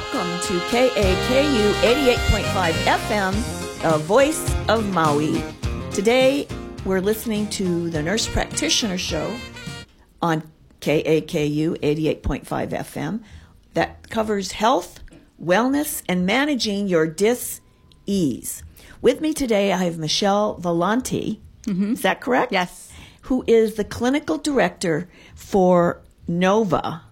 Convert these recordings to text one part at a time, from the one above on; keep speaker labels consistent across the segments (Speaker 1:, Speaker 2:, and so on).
Speaker 1: Welcome to KAKU 88.5 FM, the voice of Maui. Today, we're listening to the Nurse Practitioner Show on KAKU 88.5 FM that covers health, wellness, and managing your dis-ease. With me today, I have Michelle Volante. Mm-hmm. Is that correct?
Speaker 2: Yes.
Speaker 1: Who is the clinical director for Nova.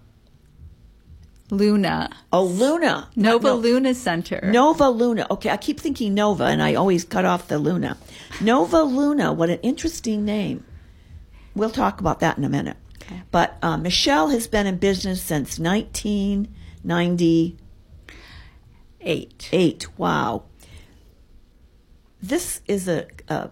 Speaker 2: Luna.
Speaker 1: Oh, Luna.
Speaker 2: Nova
Speaker 1: No-
Speaker 2: Luna Center.
Speaker 1: Nova Luna. Okay, I keep thinking Nova, and I always cut off the Luna. Nova Luna. What an interesting name. We'll talk about that in a minute.
Speaker 2: Okay.
Speaker 1: But uh, Michelle has been in business since 1998.
Speaker 2: Eight.
Speaker 1: Wow. This is a, a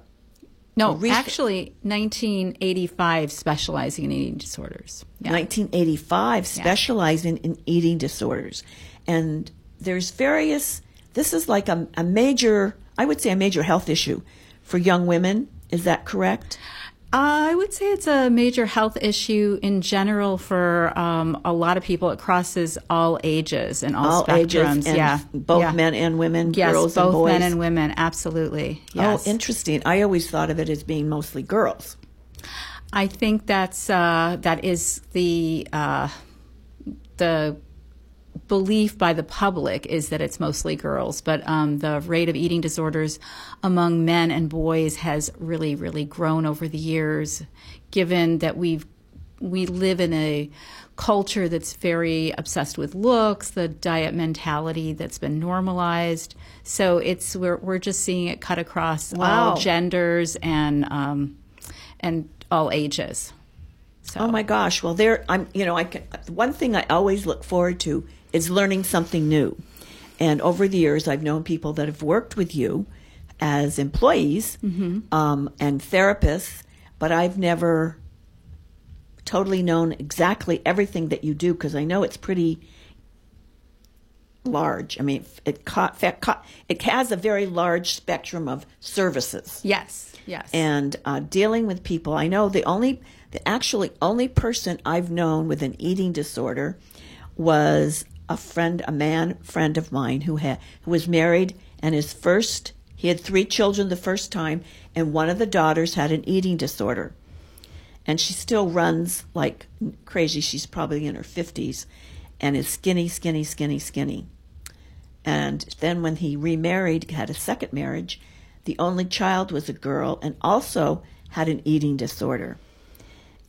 Speaker 2: No,
Speaker 1: Rec-
Speaker 2: actually, 1985, specializing in eating disorders. Yeah.
Speaker 1: 1985 specializing in eating disorders. And there's various, this is like a, a major, I would say a major health issue for young women. Is that correct?
Speaker 2: I would say it's a major health issue in general for um, a lot of people. It crosses all ages and all,
Speaker 1: All
Speaker 2: spectrums. yeah,
Speaker 1: both
Speaker 2: Yeah.
Speaker 1: men and women,
Speaker 2: Yes,
Speaker 1: girls
Speaker 2: both
Speaker 1: and boys.
Speaker 2: men and women. Absolutely. Yes.
Speaker 1: Oh, interesting. I always thought of it as being mostly girls.
Speaker 2: I think that's uh, that is the uh, the belief by the public is that it's mostly girls, but um, the rate of eating disorders among men and boys has really, really grown over the years. Given that we've we live in a culture that's very obsessed with looks, the diet mentality that's been normalized. So it's we're we're just seeing it cut across
Speaker 1: Wow.
Speaker 2: all genders and um, and all ages. So
Speaker 1: Oh my gosh! Well, there I'm. You know, I can, one thing I always look forward to is learning something new. And over the years, I've known people that have worked with you as employees um, and therapists, but I've never totally known exactly everything that you do because I know it's pretty large. I mean, it ca- ca- it has a very large spectrum of services
Speaker 2: yes, yes.
Speaker 1: and uh, dealing with people. I know the only, the actually only person I've known with an eating disorder was a friend, a man friend of mine who had who was married, and his first he had three children the first time, and one of the daughters had an eating disorder, and she still runs like crazy. She's probably in her fifties, and is skinny, skinny, skinny, skinny. And then when he remarried, had a second marriage, the only child was a girl and also had an eating disorder.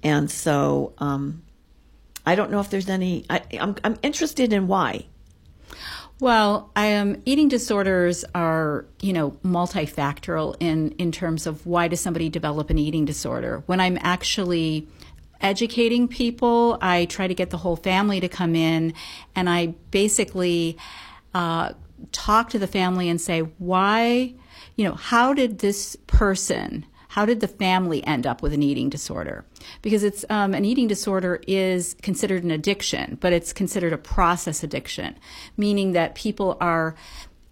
Speaker 1: And so um, I don't know if there's any, I, I'm, I'm interested in why.
Speaker 2: Well, I um, eating disorders are, you know, multifactorial in, in terms of why does somebody develop an eating disorder. When I'm actually educating people, I try to get the whole family to come in and I basically uh, talk to the family and say, why, you know, how did this person, how did the family end up with an eating disorder? Because it's um, an eating disorder is considered an addiction, but it's considered a process addiction, meaning that people are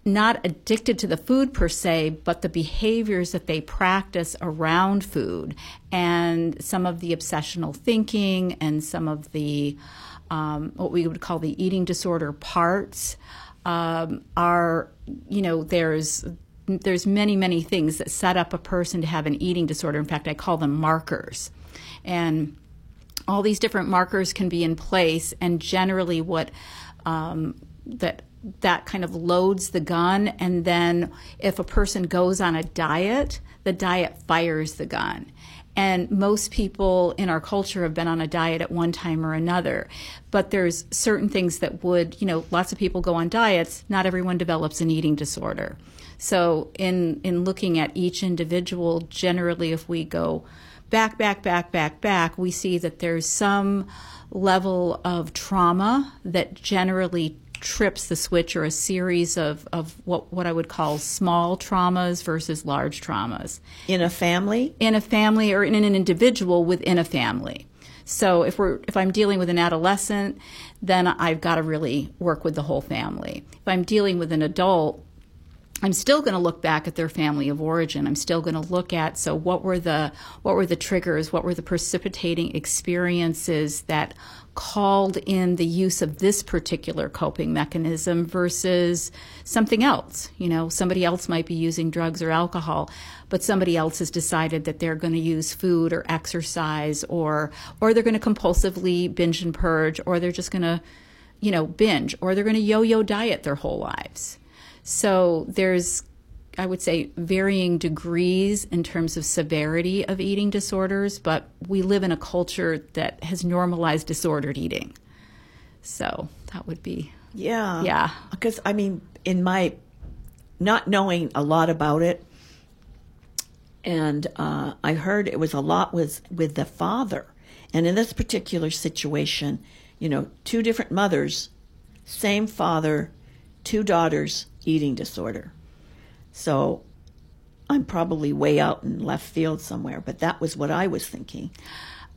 Speaker 2: not addicted to the food per se, but the behaviors that they practice around food and some of the obsessional thinking and some of the um, what we would call the eating disorder parts um, are, you know, there's there's many many things that set up a person to have an eating disorder. In fact, I call them markers, and all these different markers can be in place. And generally, what um, that that kind of loads the gun, and then if a person goes on a diet, the diet fires the gun. And most people in our culture have been on a diet at one time or another. But there's certain things that would, you know, lots of people go on diets. Not everyone develops an eating disorder. So in in looking at each individual, generally, if we go back, back, back, back, back, we see that there's some level of trauma that generally trips the switch or a series of, of what, what I would call small traumas versus large traumas
Speaker 1: In a family?
Speaker 2: in a family or in an individual within a family. So if we're if I'm dealing with an adolescent, then I've got to really work with the whole family. If I'm dealing with an adult, I'm still going to look back at their family of origin. I'm still going to look at so what were the what were the triggers, what were the precipitating experiences that called in the use of this particular coping mechanism versus something else. You know, somebody else might be using drugs or alcohol, but somebody else has decided that they're going to use food or exercise or or they're going to compulsively binge and purge or they're just going to, you know, binge or they're going to yo-yo diet their whole lives. So there's, I would say, varying degrees in terms of severity of eating disorders, but we live in a culture that has normalized disordered eating. So that would be.
Speaker 1: Yeah.
Speaker 2: Yeah.
Speaker 1: Because, I mean, in my not knowing a lot about it, and uh, I heard it was a lot with, with the father. And in this particular situation, you know, two different mothers, same father, two daughters, eating disorder. So I'm probably way out in left field somewhere, but that was what I was thinking.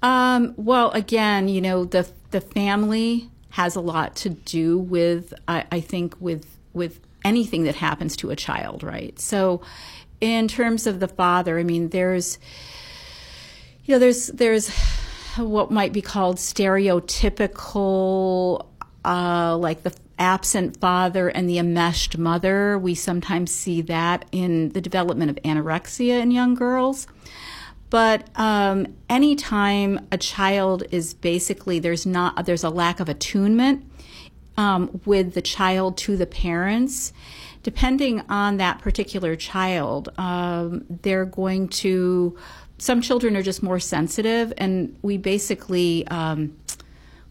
Speaker 2: Um, well, again, you know, the the family has a lot to do with, I, I think, with with anything that happens to a child, right? So, in terms of the father, I mean, there's, you know, there's there's what might be called stereotypical, uh, like the absent father and the enmeshed mother. We sometimes see that in the development of anorexia in young girls. But um, anytime a child is basically there's not there's a lack of attunement um, with the child to the parents, depending on that particular child, um, they're going to. Some children are just more sensitive, and we basically um,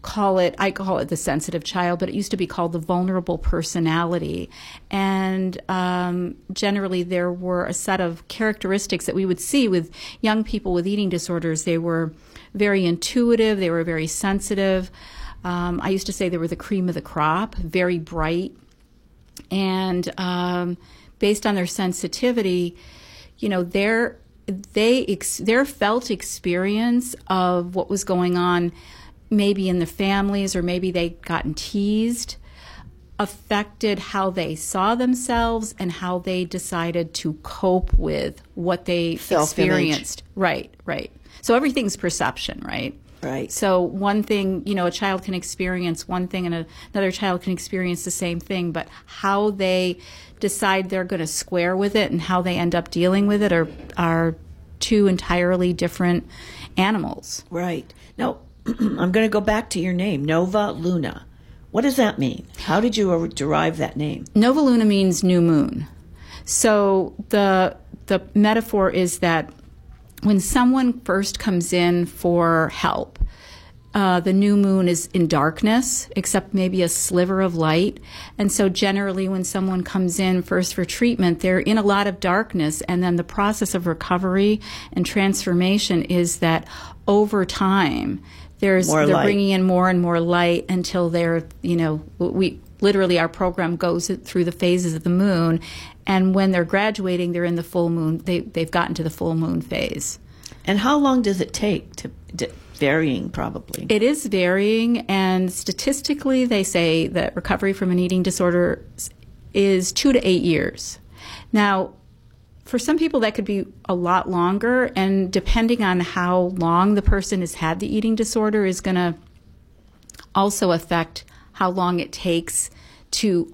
Speaker 2: call it i call it the sensitive child but it used to be called the vulnerable personality. And um, generally there were a set of characteristics that we would see with young people with eating disorders. They were very intuitive. They were very sensitive. Um, i used to say they were the cream of the crop very bright. And um, based on their sensitivity you know their they ex- their felt experience of what was going on maybe in the families or maybe they'd gotten teased affected how they saw themselves and how they decided to cope with what they experienced. Right, right. So everything's perception, right?
Speaker 1: Right.
Speaker 2: So one thing, you know, a child can experience one thing and a, another child can experience the same thing, but how they decide they're going to square with it and how they end up dealing with it are are two entirely different animals.
Speaker 1: Right. Now, I'm going to go back to your name, Nova Luna. What does that mean? How did you derive that name?
Speaker 2: Nova Luna means new moon. So the the metaphor is that when someone first comes in for help, uh, the new moon is in darkness, except maybe a sliver of light. And so, generally, when someone comes in first for treatment, they're in a lot of darkness. And then the process of recovery and transformation is that over time, there's
Speaker 1: more
Speaker 2: they're
Speaker 1: light.
Speaker 2: bringing in more and more light until they're you know we literally our program goes through the phases of the moon and when they're graduating they're in the full moon they they've gotten to the full moon phase.
Speaker 1: And how long does it take to, to varying probably?
Speaker 2: It is varying and statistically they say that recovery from an eating disorder is 2 to 8 years. Now for some people that could be a lot longer and depending on how long the person has had the eating disorder is going to also affect how long it takes to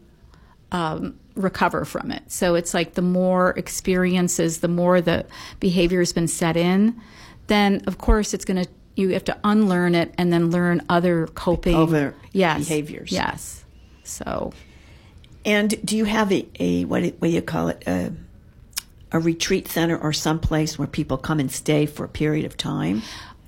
Speaker 2: um, recover from it. So it's like the more experiences the more the behavior has been set in then of course it's going to you have to unlearn it and then learn other coping
Speaker 1: Over
Speaker 2: yes,
Speaker 1: behaviors.
Speaker 2: Yes. So
Speaker 1: and do you have a, a what, do- what do you call it? A, a retreat center or someplace where people come and stay for a period of time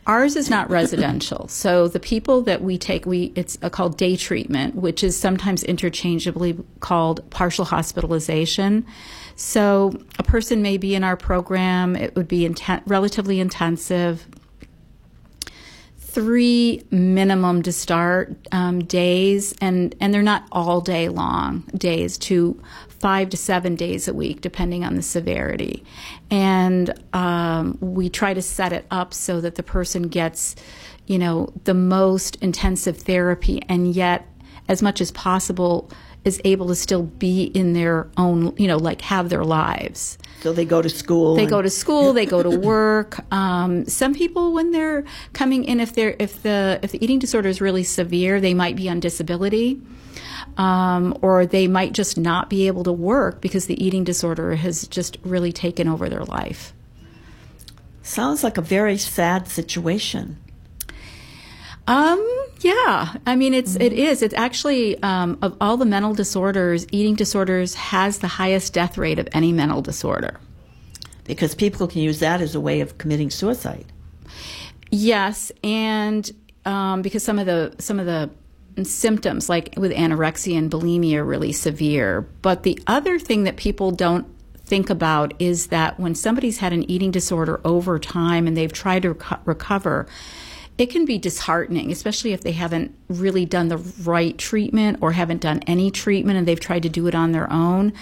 Speaker 2: Ours is not residential. So the people that we take, we it's called day treatment, which is sometimes interchangeably called partial hospitalization. So a person may be in our program. It would be inten- relatively intensive. Three minimum to start um, days, and and they're not all day long days. To five to seven days a week, depending on the severity. And um, we try to set it up so that the person gets, you know, the most intensive therapy, and yet, as much as possible, is able to still be in their own, you know, like have their lives.
Speaker 1: So they go to school.
Speaker 2: They go to school. They go to work. Um, some people, when they're coming in, if they're if the if the eating disorder is really severe, they might be on disability, um, or they might just not be able to work because the eating disorder has just really taken over their life.
Speaker 1: Sounds like a very sad situation.
Speaker 2: Um, yeah. I mean, it's it is. It's actually um, of all the mental disorders, eating disorders has the highest death rate of any mental disorder.
Speaker 1: because people can use that as a way of committing suicide.
Speaker 2: Yes, and um, because some of the some of the symptoms, like with anorexia and bulimia, really severe. But the other thing that people don't think about is that when somebody's had an eating disorder over time and they've tried to reco- recover, it can be disheartening, especially if they haven't really done the right treatment or haven't done any treatment and they've tried to do it on their own.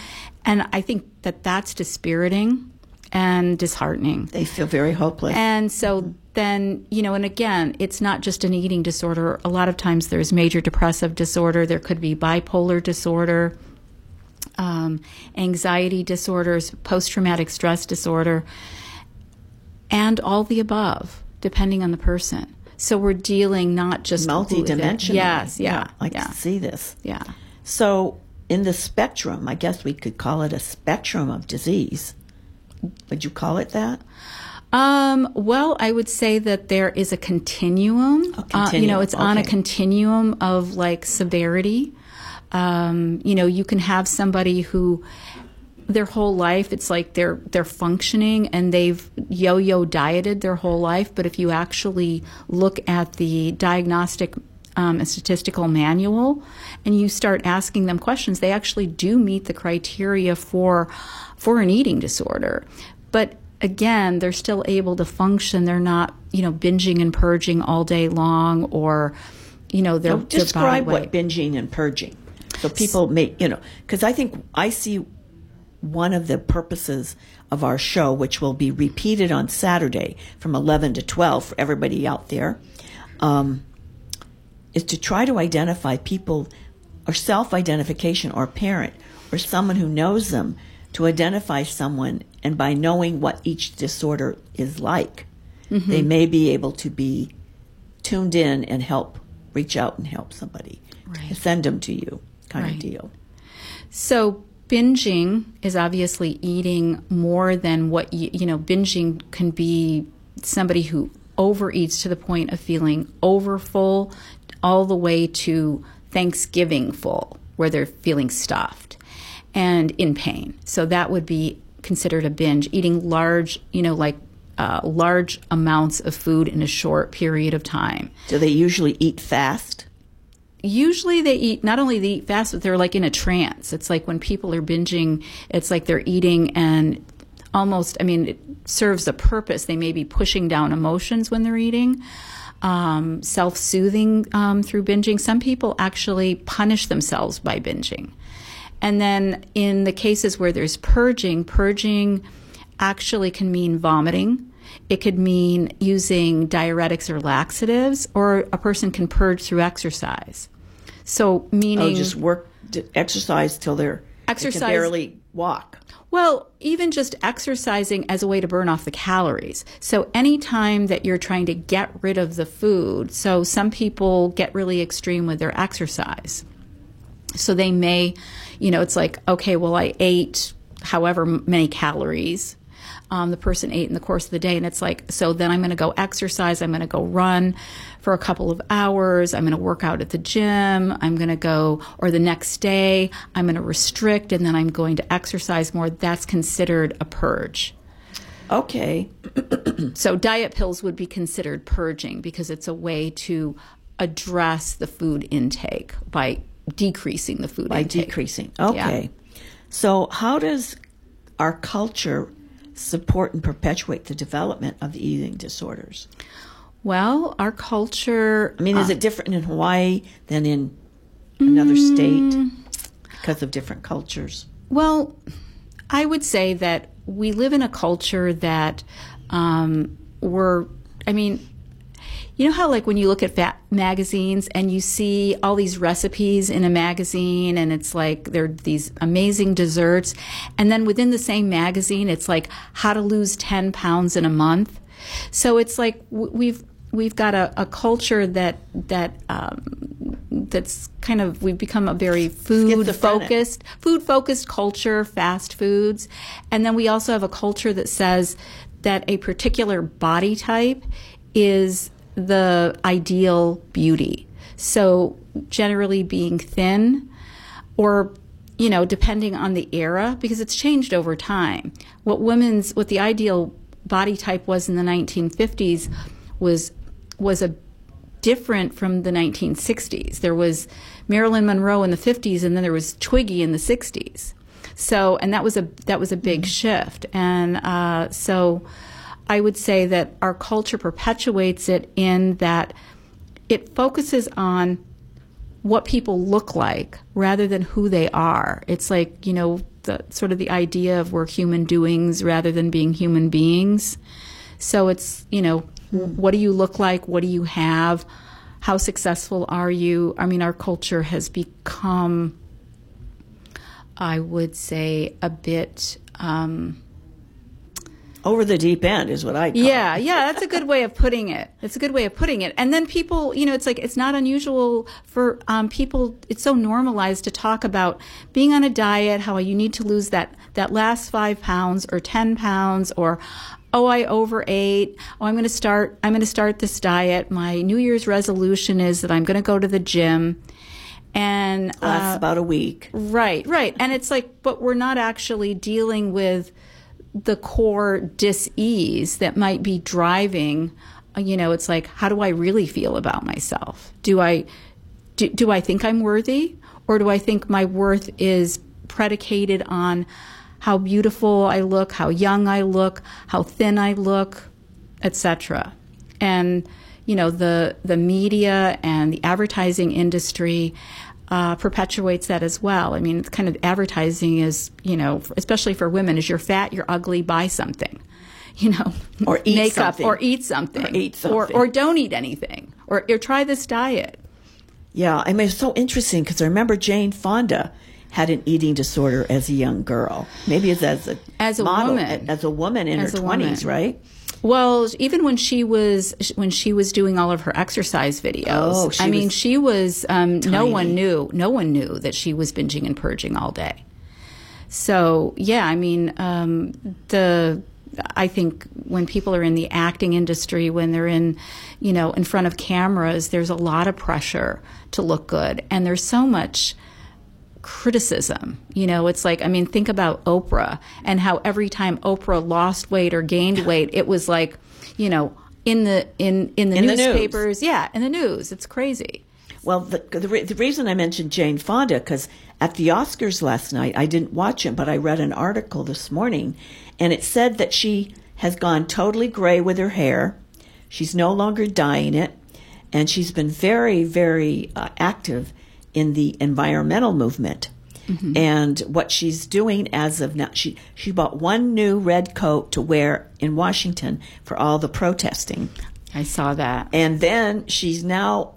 Speaker 2: And I think that that's dispiriting and disheartening.
Speaker 1: They feel very hopeless.
Speaker 2: And so then, you know, and again, it's not just an eating disorder. A lot of times there's major depressive disorder, there could be bipolar disorder, um, anxiety disorders, post traumatic stress disorder, and all the above, depending on the person. So we're dealing not just
Speaker 1: Multi-dimensional.
Speaker 2: Yes, yeah,
Speaker 1: I
Speaker 2: yeah,
Speaker 1: can see this.
Speaker 2: yeah.
Speaker 1: So, in the spectrum, I guess we could call it a spectrum of disease. Would you call it that?
Speaker 2: Um, well, I would say that there is a continuum. Uh, you know, it's on a continuum of like severity. Um, you know, you can have somebody who their whole life it's like they're they're functioning and they've yo-yo dieted their whole life, but if you actually look at the diagnostic um, and statistical manual and you start asking them questions, they actually do meet the criteria for for an eating disorder. But again, they're still able to function. They're not, you know, binging and purging all day long or you know, their,
Speaker 1: Now,
Speaker 2: their body
Speaker 1: describe
Speaker 2: weight.
Speaker 1: what binging and purging. So people may, you know, because I think I see one of the purposes of our show, which will be repeated on Saturday from 11 to 12 for everybody out there, um, is to try to identify people or self identification or a parent or someone who knows them to identify someone and by knowing what each disorder is like, mm-hmm. they may be able to be tuned in and help reach out and help somebody,
Speaker 2: Right.
Speaker 1: send them to you, kind
Speaker 2: Right.
Speaker 1: of deal.
Speaker 2: So binging is obviously eating more than what you, you know, binging can be somebody who overeats to the point of feeling overfull all the way to Thanksgiving full where they're feeling stuffed and in pain. So that would be considered a binge, eating large, you know, like uh, large amounts of food in a short period of time.
Speaker 1: Do they usually eat fast?
Speaker 2: usually they eat not only they eat fast but they're like in a trance it's like when people are binging it's like they're eating and almost i mean it serves a purpose they may be pushing down emotions when they're eating um, self-soothing um, through binging some people actually punish themselves by binging and then in the cases where there's purging purging actually can mean vomiting it could mean using diuretics or laxatives or a person can purge through exercise so meaning
Speaker 1: Oh, just work, exercise till they're they
Speaker 2: Exercise-
Speaker 1: can barely walk.
Speaker 2: Well, even just exercising as a way to burn off the calories. So, anytime that you're trying to get rid of the food, so some people get really extreme with their exercise. So, they may, you know, it's like, okay, well, I ate however many calories um, the person ate in the course of the day. And it's like, so then I'm going to go exercise, I'm going to go run for a couple of hours, I'm going to work out at the gym, I'm going to go, or the next day, I'm going to restrict, and then I'm going to exercise more. That's considered a purge.
Speaker 1: Okay.
Speaker 2: So diet pills would be considered purging because it's a way to address the food intake by decreasing the food
Speaker 1: By
Speaker 2: intake.
Speaker 1: decreasing. Okay. So, how does our culture support and perpetuate the development of the eating disorders?
Speaker 2: Well, our culture.
Speaker 1: I mean, is it different in Hawaii than in another state because of different cultures?
Speaker 2: Well, I would say that we live in a culture that um, we're, I mean, you know how like when you look at fat magazines and you see all these recipes in a magazine and it's like they're these amazing desserts and then within the same magazine it's like how to lose 10 pounds in a month? So it's like we've we've got a, a culture that that um, that's kind of we've become a very food focused food focused culture fast foods. And then we also have a culture that says that a particular body type is the ideal beauty. So, generally being thin or you know, depending on the era, because it's changed over time. What women's, what the ideal body type was in the 1950s was was a different from the 1960s. There was Marilyn Monroe in the 50s, and then there was Twiggy in the 60s. So, and that was a that was a big mm-hmm. shift, and uh, so I would say that our culture perpetuates it in that it focuses on what people look like rather than who they are. It's like, you know, the sort of the idea of we're human doings rather than being human beings. So it's, you know, what do you look like? What do you have? How successful are you? I mean, our culture has become, I would say, a bit. Um,
Speaker 1: over the deep end is what I
Speaker 2: yeah, yeah, that's a good way of putting it. It's a good way of putting it. And then people, you know, it's like it's not unusual for um, people. It's so normalized to talk about being on a diet, how you need to lose that that last five pounds or ten pounds, or oh, I overate. Oh, I'm going to start. I'm going to start this diet. My New Year's resolution is that I'm going to go to the gym and
Speaker 1: uh, about a week.
Speaker 2: Right, right. And it's like, but we're not actually dealing with the core dis-ease that might be driving you know it's like how do i really feel about myself? Do i do, do i think i'm worthy? Or do i think my worth is predicated on how beautiful i look how young i look how thin i look etc and you know the the media and the advertising industry uh, perpetuates that as well. I mean, it's kind of advertising is, you know, especially for women, is you're fat, you're ugly, buy something, you know,
Speaker 1: or eat makeup, something.
Speaker 2: or eat something,
Speaker 1: or eat something,
Speaker 2: or, or don't eat anything, or, or try this diet.
Speaker 1: Yeah, I mean, it's so interesting because I remember Jane Fonda had an eating disorder as a young girl. Maybe as, as a
Speaker 2: as a
Speaker 1: model,
Speaker 2: woman,
Speaker 1: as a woman in
Speaker 2: as
Speaker 1: her twenties, right?
Speaker 2: Well, even when she was when she was doing all of her exercise videos,
Speaker 1: oh,
Speaker 2: I mean, she was um, no one knew no one knew that she was binging and purging all day. So yeah, I mean, um, the I think when people are in the acting industry, when they're in, you know, in front of cameras, there's a lot of pressure to look good, and there's so much criticism. You know, it's like, I mean, think about Oprah and how every time Oprah lost weight or gained weight, it was like, you know, in the in in the
Speaker 1: in
Speaker 2: newspapers,
Speaker 1: the
Speaker 2: yeah, in the news. It's crazy.
Speaker 1: Well, the, the, the reason I mentioned Jane Fonda because at the Oscars last night, I didn't watch it, but I read an article this morning, and it said that she has gone totally gray with her hair. She's no longer dyeing it, and she's been very, very uh, active in the environmental movement. Mm-hmm. And what she's doing as of now, she, she bought one new red coat to wear in Washington for all the protesting.
Speaker 2: I saw that.
Speaker 1: And then she's now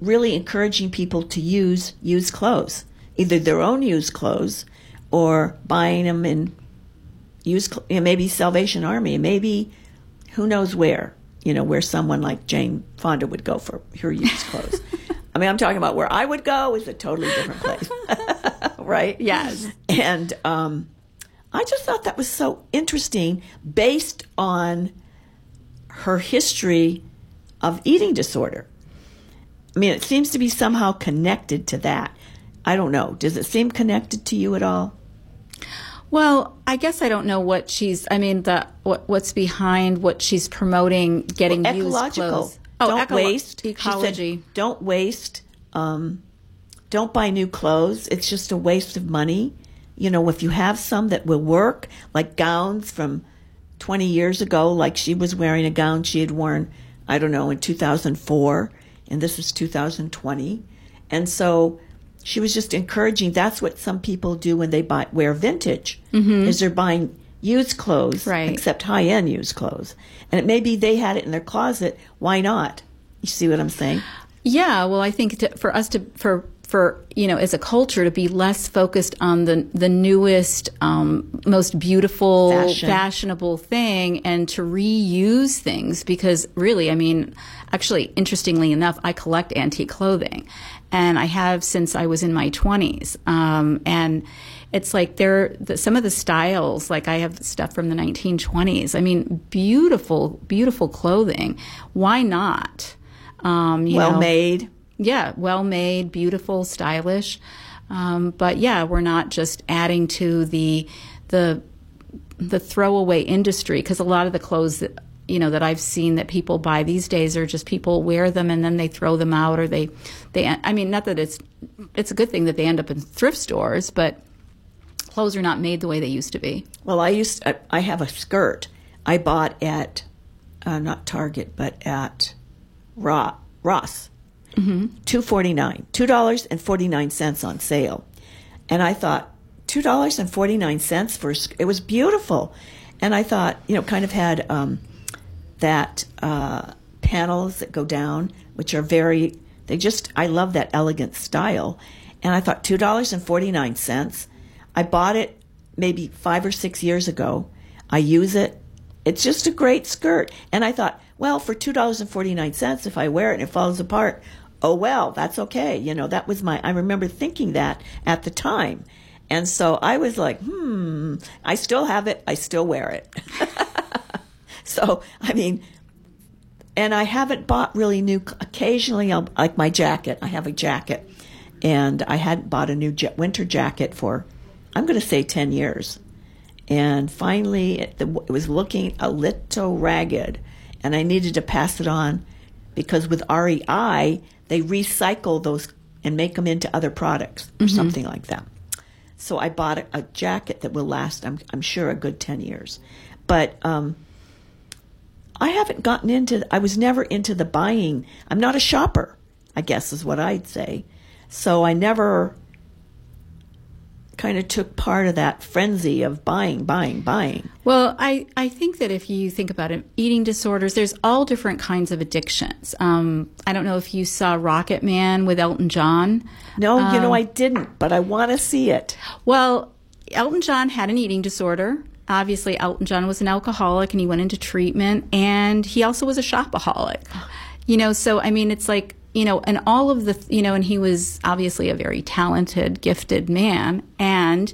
Speaker 1: really encouraging people to use used clothes, either their own used clothes or buying them in used, you know, maybe Salvation Army, maybe who knows where, you know, where someone like Jane Fonda would go for her used clothes. I mean, I'm talking about where I would go is a totally different place, right?
Speaker 2: Yes.
Speaker 1: And um, I just thought that was so interesting based on her history of eating disorder. I mean, it seems to be somehow connected to that. I don't know. Does it seem connected to you at all?
Speaker 2: Well, I guess I don't know what she's. I mean, the what, what's behind what she's promoting, getting
Speaker 1: well,
Speaker 2: used clothes.
Speaker 1: Oh, don't eco- waste
Speaker 2: ecology.
Speaker 1: Said, don't waste. Um, don't buy new clothes. It's just a waste of money. You know, if you have some that will work, like gowns from 20 years ago, like she was wearing a gown she had worn, I don't know, in 2004, and this is 2020. And so she was just encouraging that's what some people do when they buy wear vintage mm-hmm. is they're buying used clothes,
Speaker 2: right.
Speaker 1: except high end used clothes. And it may be they had it in their closet. Why not? You see what I'm saying?
Speaker 2: Yeah, well, I think to, for us to for for you know as a culture to be less focused on the the newest, um, most beautiful,
Speaker 1: Fashion.
Speaker 2: fashionable thing, and to reuse things because really, I mean, actually, interestingly enough, I collect antique clothing, and I have since I was in my twenties, um, and it's like there the, some of the styles like i have stuff from the 1920s i mean beautiful beautiful clothing why not um, you
Speaker 1: Well
Speaker 2: know,
Speaker 1: made.
Speaker 2: yeah, well made, beautiful, stylish. Um, but yeah, we're not just adding to the the the throwaway industry because a lot of the clothes that you know that I've seen that people buy these days are just people wear them and then they throw them out or they they I mean not that it's it's a good thing that they end up in thrift stores, but clothes are not made the way they used to be.
Speaker 1: Well, I used I, I have a skirt I bought at uh, not Target but at Ra- Ross. Two forty nine, two dollars and forty nine cents on sale, and I thought two dollars and forty nine cents for it was beautiful, and I thought you know kind of had um, that uh, panels that go down, which are very they just I love that elegant style, and I thought two dollars and forty nine cents. I bought it maybe five or six years ago. I use it. It's just a great skirt, and I thought, well, for two dollars and forty nine cents, if I wear it and it falls apart, oh well, that's okay. You know, that was my. I remember thinking that at the time. And so I was like, hmm, I still have it. I still wear it. so, I mean, and I haven't bought really new. Occasionally, I'll like my jacket. I have a jacket, and I hadn't bought a new winter jacket for, I'm going to say ten years, and finally it, the, it was looking a little ragged, and I needed to pass it on, because with REI they recycle those and make them into other products or something like that. So I bought a, a jacket that will last. I'm I'm sure a good ten years, but. um I haven't gotten into I was never into the buying. I'm not a shopper, I guess is what I'd say. So I never kind of took part of that frenzy of buying, buying, buying.
Speaker 2: Well, I, I think that if you think about it, eating disorders, there's all different kinds of addictions. Um, I don't know if you saw Rocket Man with Elton John.
Speaker 1: No, you know I didn't, but I want to see it.
Speaker 2: Well, Elton John had an eating disorder. Obviously, Elton John was an alcoholic and he went into treatment, and he also was a shopaholic. You know, so I mean, it's like, you know, and all of the, you know, and he was obviously a very talented, gifted man, and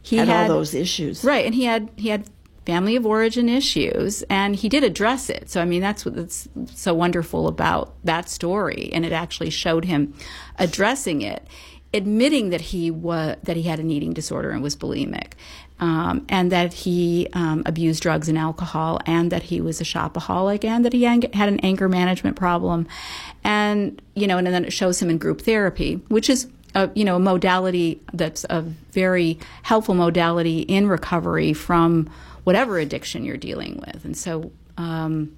Speaker 2: he
Speaker 1: Had
Speaker 2: had
Speaker 1: all those issues.
Speaker 2: Right, and he had he had family of origin issues, and he did address it. So I mean, that's what's so wonderful about that story, and it actually showed him addressing it, admitting that he was that he had an eating disorder and was bulimic, um, and that he um, abused drugs and alcohol, and that he was a shopaholic, and that he ang- had an anger management problem, and you know, and then it shows him in group therapy, which is a, you know, a modality that's a very helpful modality in recovery from whatever addiction you're dealing with. And so, um,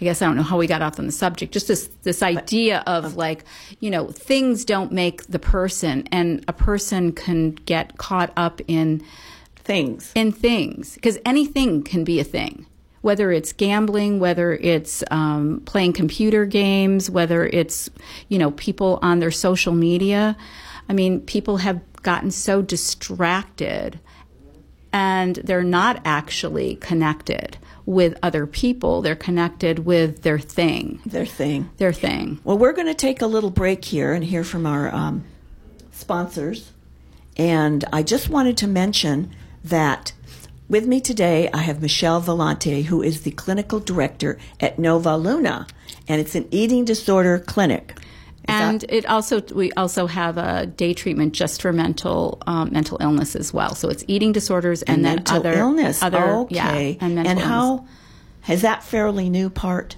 Speaker 2: I guess I don't know how we got off on the subject. Just this this idea of like, you know, things don't make the person, and a person can get caught up in
Speaker 1: Things.
Speaker 2: in things because anything can be a thing whether it's gambling whether it's um, playing computer games whether it's you know people on their social media i mean people have gotten so distracted and they're not actually connected with other people they're connected with their thing
Speaker 1: Their thing.
Speaker 2: their thing
Speaker 1: Well, we're going to take a little break here and hear from our um, sponsors. And I just wanted to mention that with me today, I have Michelle Vellante, who is the clinical director at Nova Luna, and it's an eating disorder clinic. Is
Speaker 2: and
Speaker 1: that-
Speaker 2: it also we also have a day treatment just for mental um, mental illness as well. So it's eating disorders and, then
Speaker 1: mental
Speaker 2: other
Speaker 1: illness.
Speaker 2: Other,
Speaker 1: okay.
Speaker 2: yeah, and mental illness.
Speaker 1: how has that fairly new part?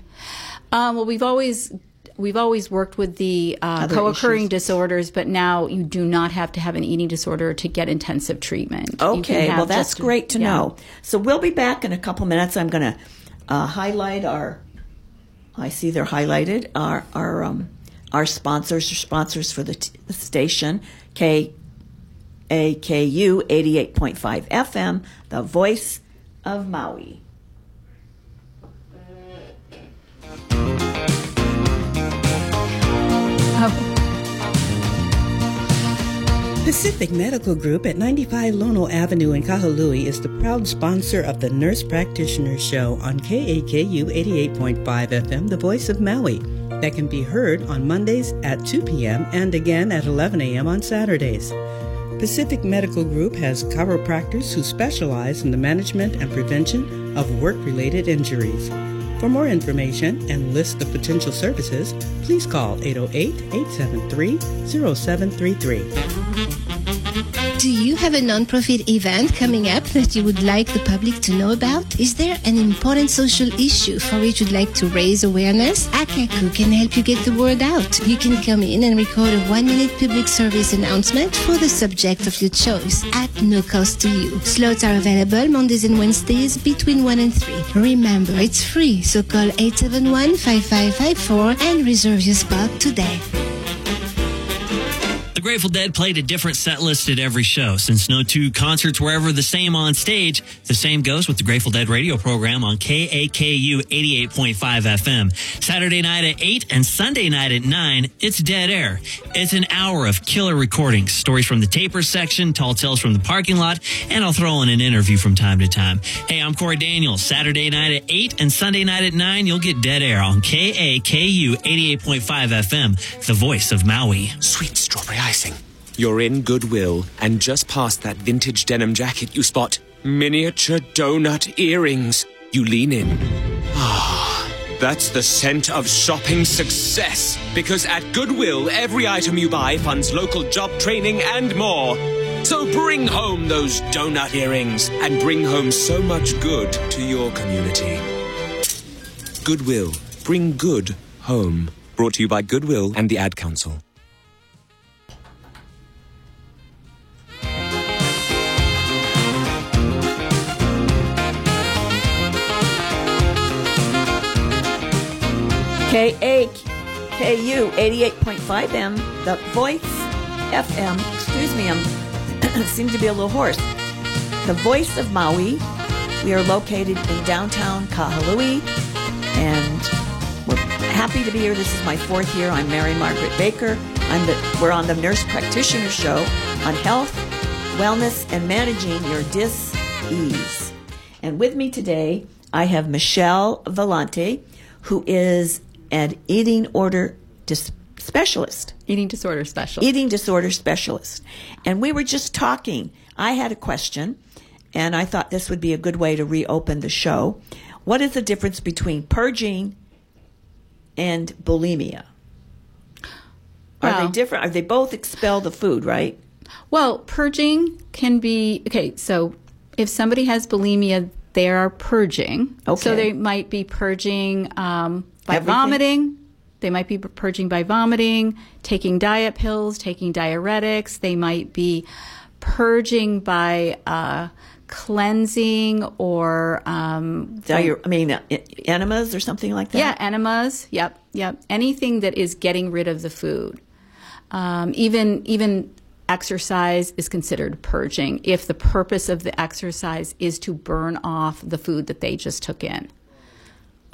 Speaker 2: Um, well, we've always we've always worked with the uh, co-occurring
Speaker 1: issues.
Speaker 2: disorders, but now you do not have to have an eating disorder to get intensive treatment.
Speaker 1: Okay, well, that's
Speaker 2: just-
Speaker 1: great to
Speaker 2: yeah.
Speaker 1: know. So we'll be back in a couple minutes. I'm going to uh, highlight our. I see they're highlighted. Our our um, our sponsors are sponsors for the, t- the station, KAKU 88.5 FM, the voice of Maui. Oh.
Speaker 3: Pacific Medical Group at 95 Lono Avenue in Kahului is the proud sponsor of the Nurse Practitioner Show on KAKU 88.5 FM, the voice of Maui, that can be heard on Mondays at 2 p.m. and again at 11 a.m. on Saturdays. Pacific Medical Group has chiropractors who specialize in the management and prevention of work related injuries. For more information and list of potential services, please call 808 873 0733.
Speaker 4: You have a nonprofit event coming up that you would like the public to know about? Is there an important social issue for which you'd like to raise awareness? Akaku can help you get the word out. You can come in and record a one minute public service announcement for the subject of your choice at no cost to you. Slots are available Mondays and Wednesdays between 1 and 3. Remember, it's free, so call 871 5554 and reserve your spot today.
Speaker 5: Grateful Dead played a different set list at every show. Since no two concerts were ever the same on stage, the same goes with the Grateful Dead radio program on KAKU 88.5 FM. Saturday night at 8 and Sunday night at 9, it's Dead Air. It's an hour of killer recordings, stories from the taper section, tall tales from the parking lot, and I'll throw in an interview from time to time. Hey, I'm Corey Daniels. Saturday night at 8 and Sunday night at 9, you'll get Dead Air on KAKU 88.5 FM, the voice of Maui.
Speaker 6: Sweet strawberry You're in Goodwill, and just past that vintage denim jacket, you spot miniature donut earrings. You lean in. Ah, that's the scent of shopping success. Because at Goodwill, every item you buy funds local job training and more. So bring home those donut earrings and bring home so much good to your community. Goodwill. Bring good home. Brought to you by Goodwill and the Ad Council.
Speaker 1: KAKU 88.5 M, the voice FM. Excuse me, I'm seem to be a little hoarse. The voice of Maui. We are located in downtown Kahului, and we're happy to be here. This is my fourth year. I'm Mary Margaret Baker. I'm the, we're on the Nurse Practitioner Show on health, wellness, and managing your dis-ease. And with me today, I have Michelle Vellante, who is an eating order dis- specialist.
Speaker 2: Eating disorder specialist.
Speaker 1: Eating disorder specialist. And we were just talking. I had a question, and I thought this would be a good way to reopen the show. What is the difference between purging and bulimia? Are
Speaker 2: Well-
Speaker 1: they different? Are they both expel the food, right?
Speaker 2: Well, purging can be okay. So if somebody has bulimia, they are purging.
Speaker 1: Okay.
Speaker 2: So they might be purging um, by
Speaker 1: Everything?
Speaker 2: vomiting. They might be purging by vomiting, taking diet pills, taking diuretics. They might be purging by uh, cleansing or um,
Speaker 1: Diur- I mean, uh, enemas or something like that?
Speaker 2: yeah, enemas. Yep, yep. Anything that is getting rid of the food. Um, even even exercise is considered purging if the purpose of the exercise is to burn off the food that they just took in.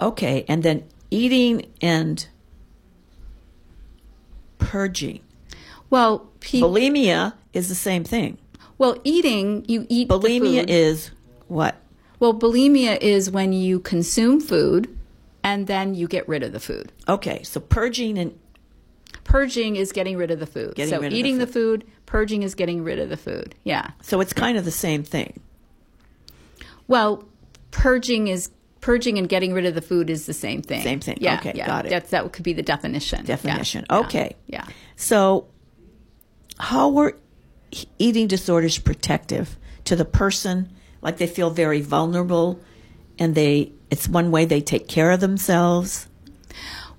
Speaker 1: Okay, and then eating and purging.
Speaker 2: Well, pe-
Speaker 1: Bulimia is the same thing.
Speaker 2: well, eating you eat the
Speaker 1: Bulimia is what?
Speaker 2: well, bulimia is when you consume food and then you get rid of the food.
Speaker 1: Okay, so purging and
Speaker 2: Purging is getting rid of the food.
Speaker 1: Getting
Speaker 2: so
Speaker 1: rid of the
Speaker 2: eating the
Speaker 1: food.
Speaker 2: food, purging is getting rid of the food. Yeah.
Speaker 1: so it's kind of the same thing.
Speaker 2: Well, purging is purging and getting rid of the food is the same thing.
Speaker 1: Same thing.
Speaker 2: Yeah,
Speaker 1: Okay,
Speaker 2: yeah.
Speaker 1: got it.
Speaker 2: That's that could be the definition.
Speaker 1: Definition.
Speaker 2: yeah,
Speaker 1: Okay.
Speaker 2: Yeah.
Speaker 1: So, how were eating disorders protective to the person? Like they feel very vulnerable, and they it's one way they take care of themselves.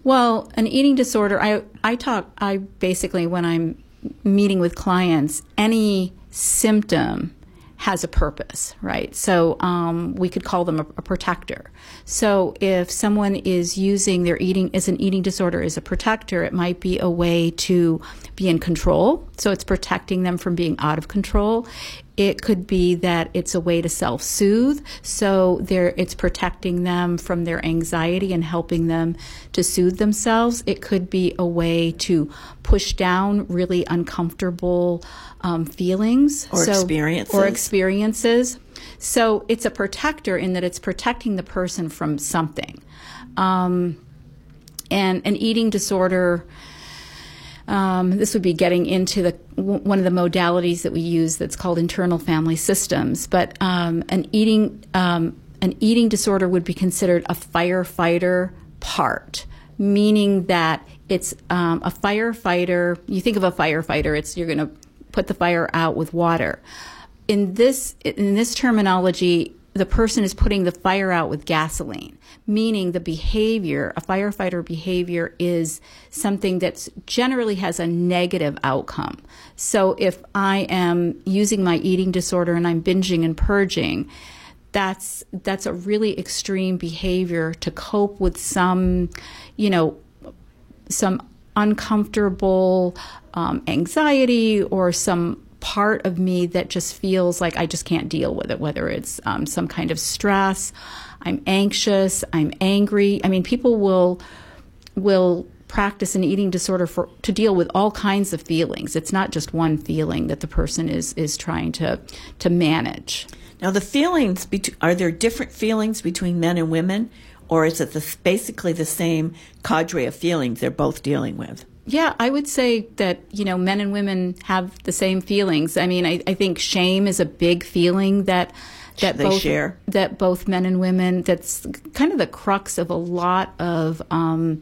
Speaker 2: Well, an eating disorder, I, I talk, I basically, when I'm meeting with clients, any symptom has a purpose, right? So um, we could call them a, a protector. So if someone is using their eating as an eating disorder as a protector, it might be a way to be in control. So it's protecting them from being out of control. It could be that it's a way to self-soothe, so there it's protecting them from their anxiety and helping them to soothe themselves. It could be a way to push down really uncomfortable um, feelings
Speaker 1: Or experiences.
Speaker 2: or experiences. So it's a protector in that it's protecting the person from something. Um, and an eating disorder. Um, this would be getting into the w- one of the modalities that we use that's called internal family systems. But um, an eating um, an eating disorder would be considered a firefighter part, meaning that it's um, a firefighter. You think of a firefighter; it's you're going to put the fire out with water. In this in this terminology, the person is putting the fire out with gasoline, meaning the behavior, a firefighter behavior is something that generally has a negative outcome. So if I am using my eating disorder and I'm binging and purging, that's that's a really extreme behavior to cope with some, you know, some uncomfortable um, anxiety or some part of me that just feels like I just can't deal with it, whether it's um, some kind of stress, I'm anxious, I'm angry. I mean, people will will practice an eating disorder for to deal with all kinds of feelings. It's not just one feeling that the person is is trying to to manage.
Speaker 1: Now, the feelings are there different feelings between men and women, or is it the, basically the same cadre of feelings they're both dealing with?
Speaker 2: Yeah, I would say that, you know, men and women have the same feelings. I mean, I, I think shame is a big feeling that that
Speaker 1: They
Speaker 2: both
Speaker 1: share.
Speaker 2: that both men and women that's kind of the crux of a lot of um,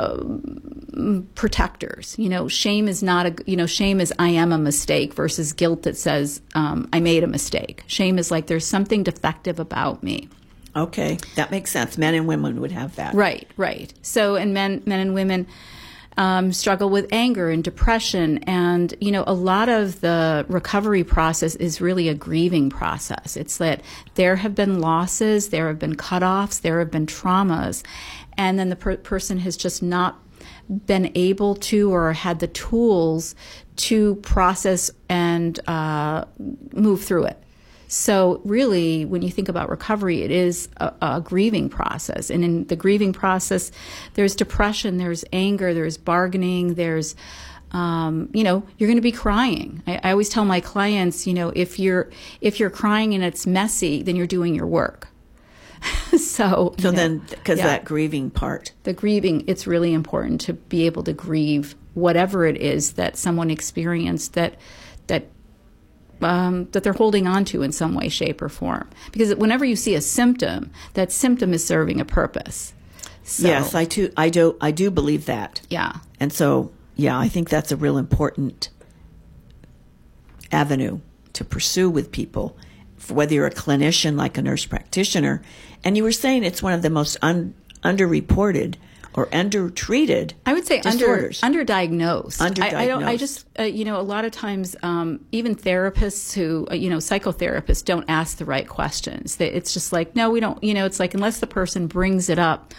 Speaker 2: um, protectors. You know, shame is not a you know shame is I am a mistake versus guilt that says um, I made a mistake. Shame is like there's something defective about me.
Speaker 1: Okay, that makes sense. Men and women would have that.
Speaker 2: Right, right. So, and men, men and women um, struggle with anger and depression, and you know, a lot of the recovery process is really a grieving process. It's that there have been losses, there have been cutoffs, there have been traumas, and then the per- person has just not been able to or had the tools to process and uh, move through it. So, really, when you think about recovery, it is a, a, grieving process. And in the grieving process, there's depression, there's anger, there's bargaining, there's, um, you know, you're going to be crying. I, I always tell my clients, you know, if you're if you're crying and it's messy, then you're doing your work. so,
Speaker 1: So then, because
Speaker 2: yeah.
Speaker 1: that grieving part.
Speaker 2: the grieving, it's really important to be able to grieve whatever it is that someone experienced that that um, that they're holding on to in some way, shape, or form. Because whenever you see a symptom, that symptom is serving a purpose. So,
Speaker 1: Yes, I too, I do, I do believe that.
Speaker 2: yeah,
Speaker 1: And so, yeah, I think that's a real important avenue to pursue with people, whether you're a clinician like a nurse practitioner. And you were saying it's one of the most un, underreported or undertreated.
Speaker 2: I would say
Speaker 1: disorders.
Speaker 2: under underdiagnosed. I, I don't. I just uh, you know a lot of times um, even therapists who uh, you know psychotherapists don't ask the right questions. They, it's just like no, we don't. You know, it's like unless the person brings it up.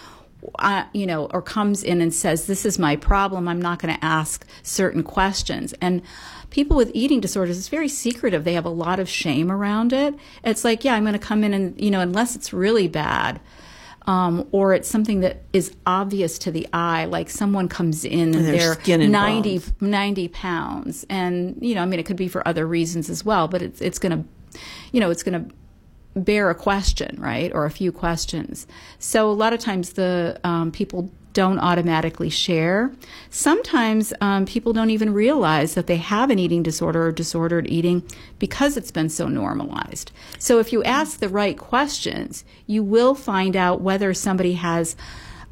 Speaker 2: Uh, you know, or comes in and says, "This is my problem." I'm not going to ask certain questions. And people with eating disorders, it's very secretive. They have a lot of shame around it. It's like, yeah, I'm going to come in and you know, unless it's really bad, um, or it's something that is obvious to the eye, like someone comes in and they're
Speaker 1: skin
Speaker 2: 90, 90 pounds. And, you know, I mean, it could be for other reasons as well, but it's, it's going to, you know, it's going to bear a question, right? Or a few questions. So a lot of times the um, people don't automatically share. Sometimes um, people don't even realize that they have an eating disorder or disordered eating because it's been so normalized. So if you ask the right questions, you will find out whether somebody has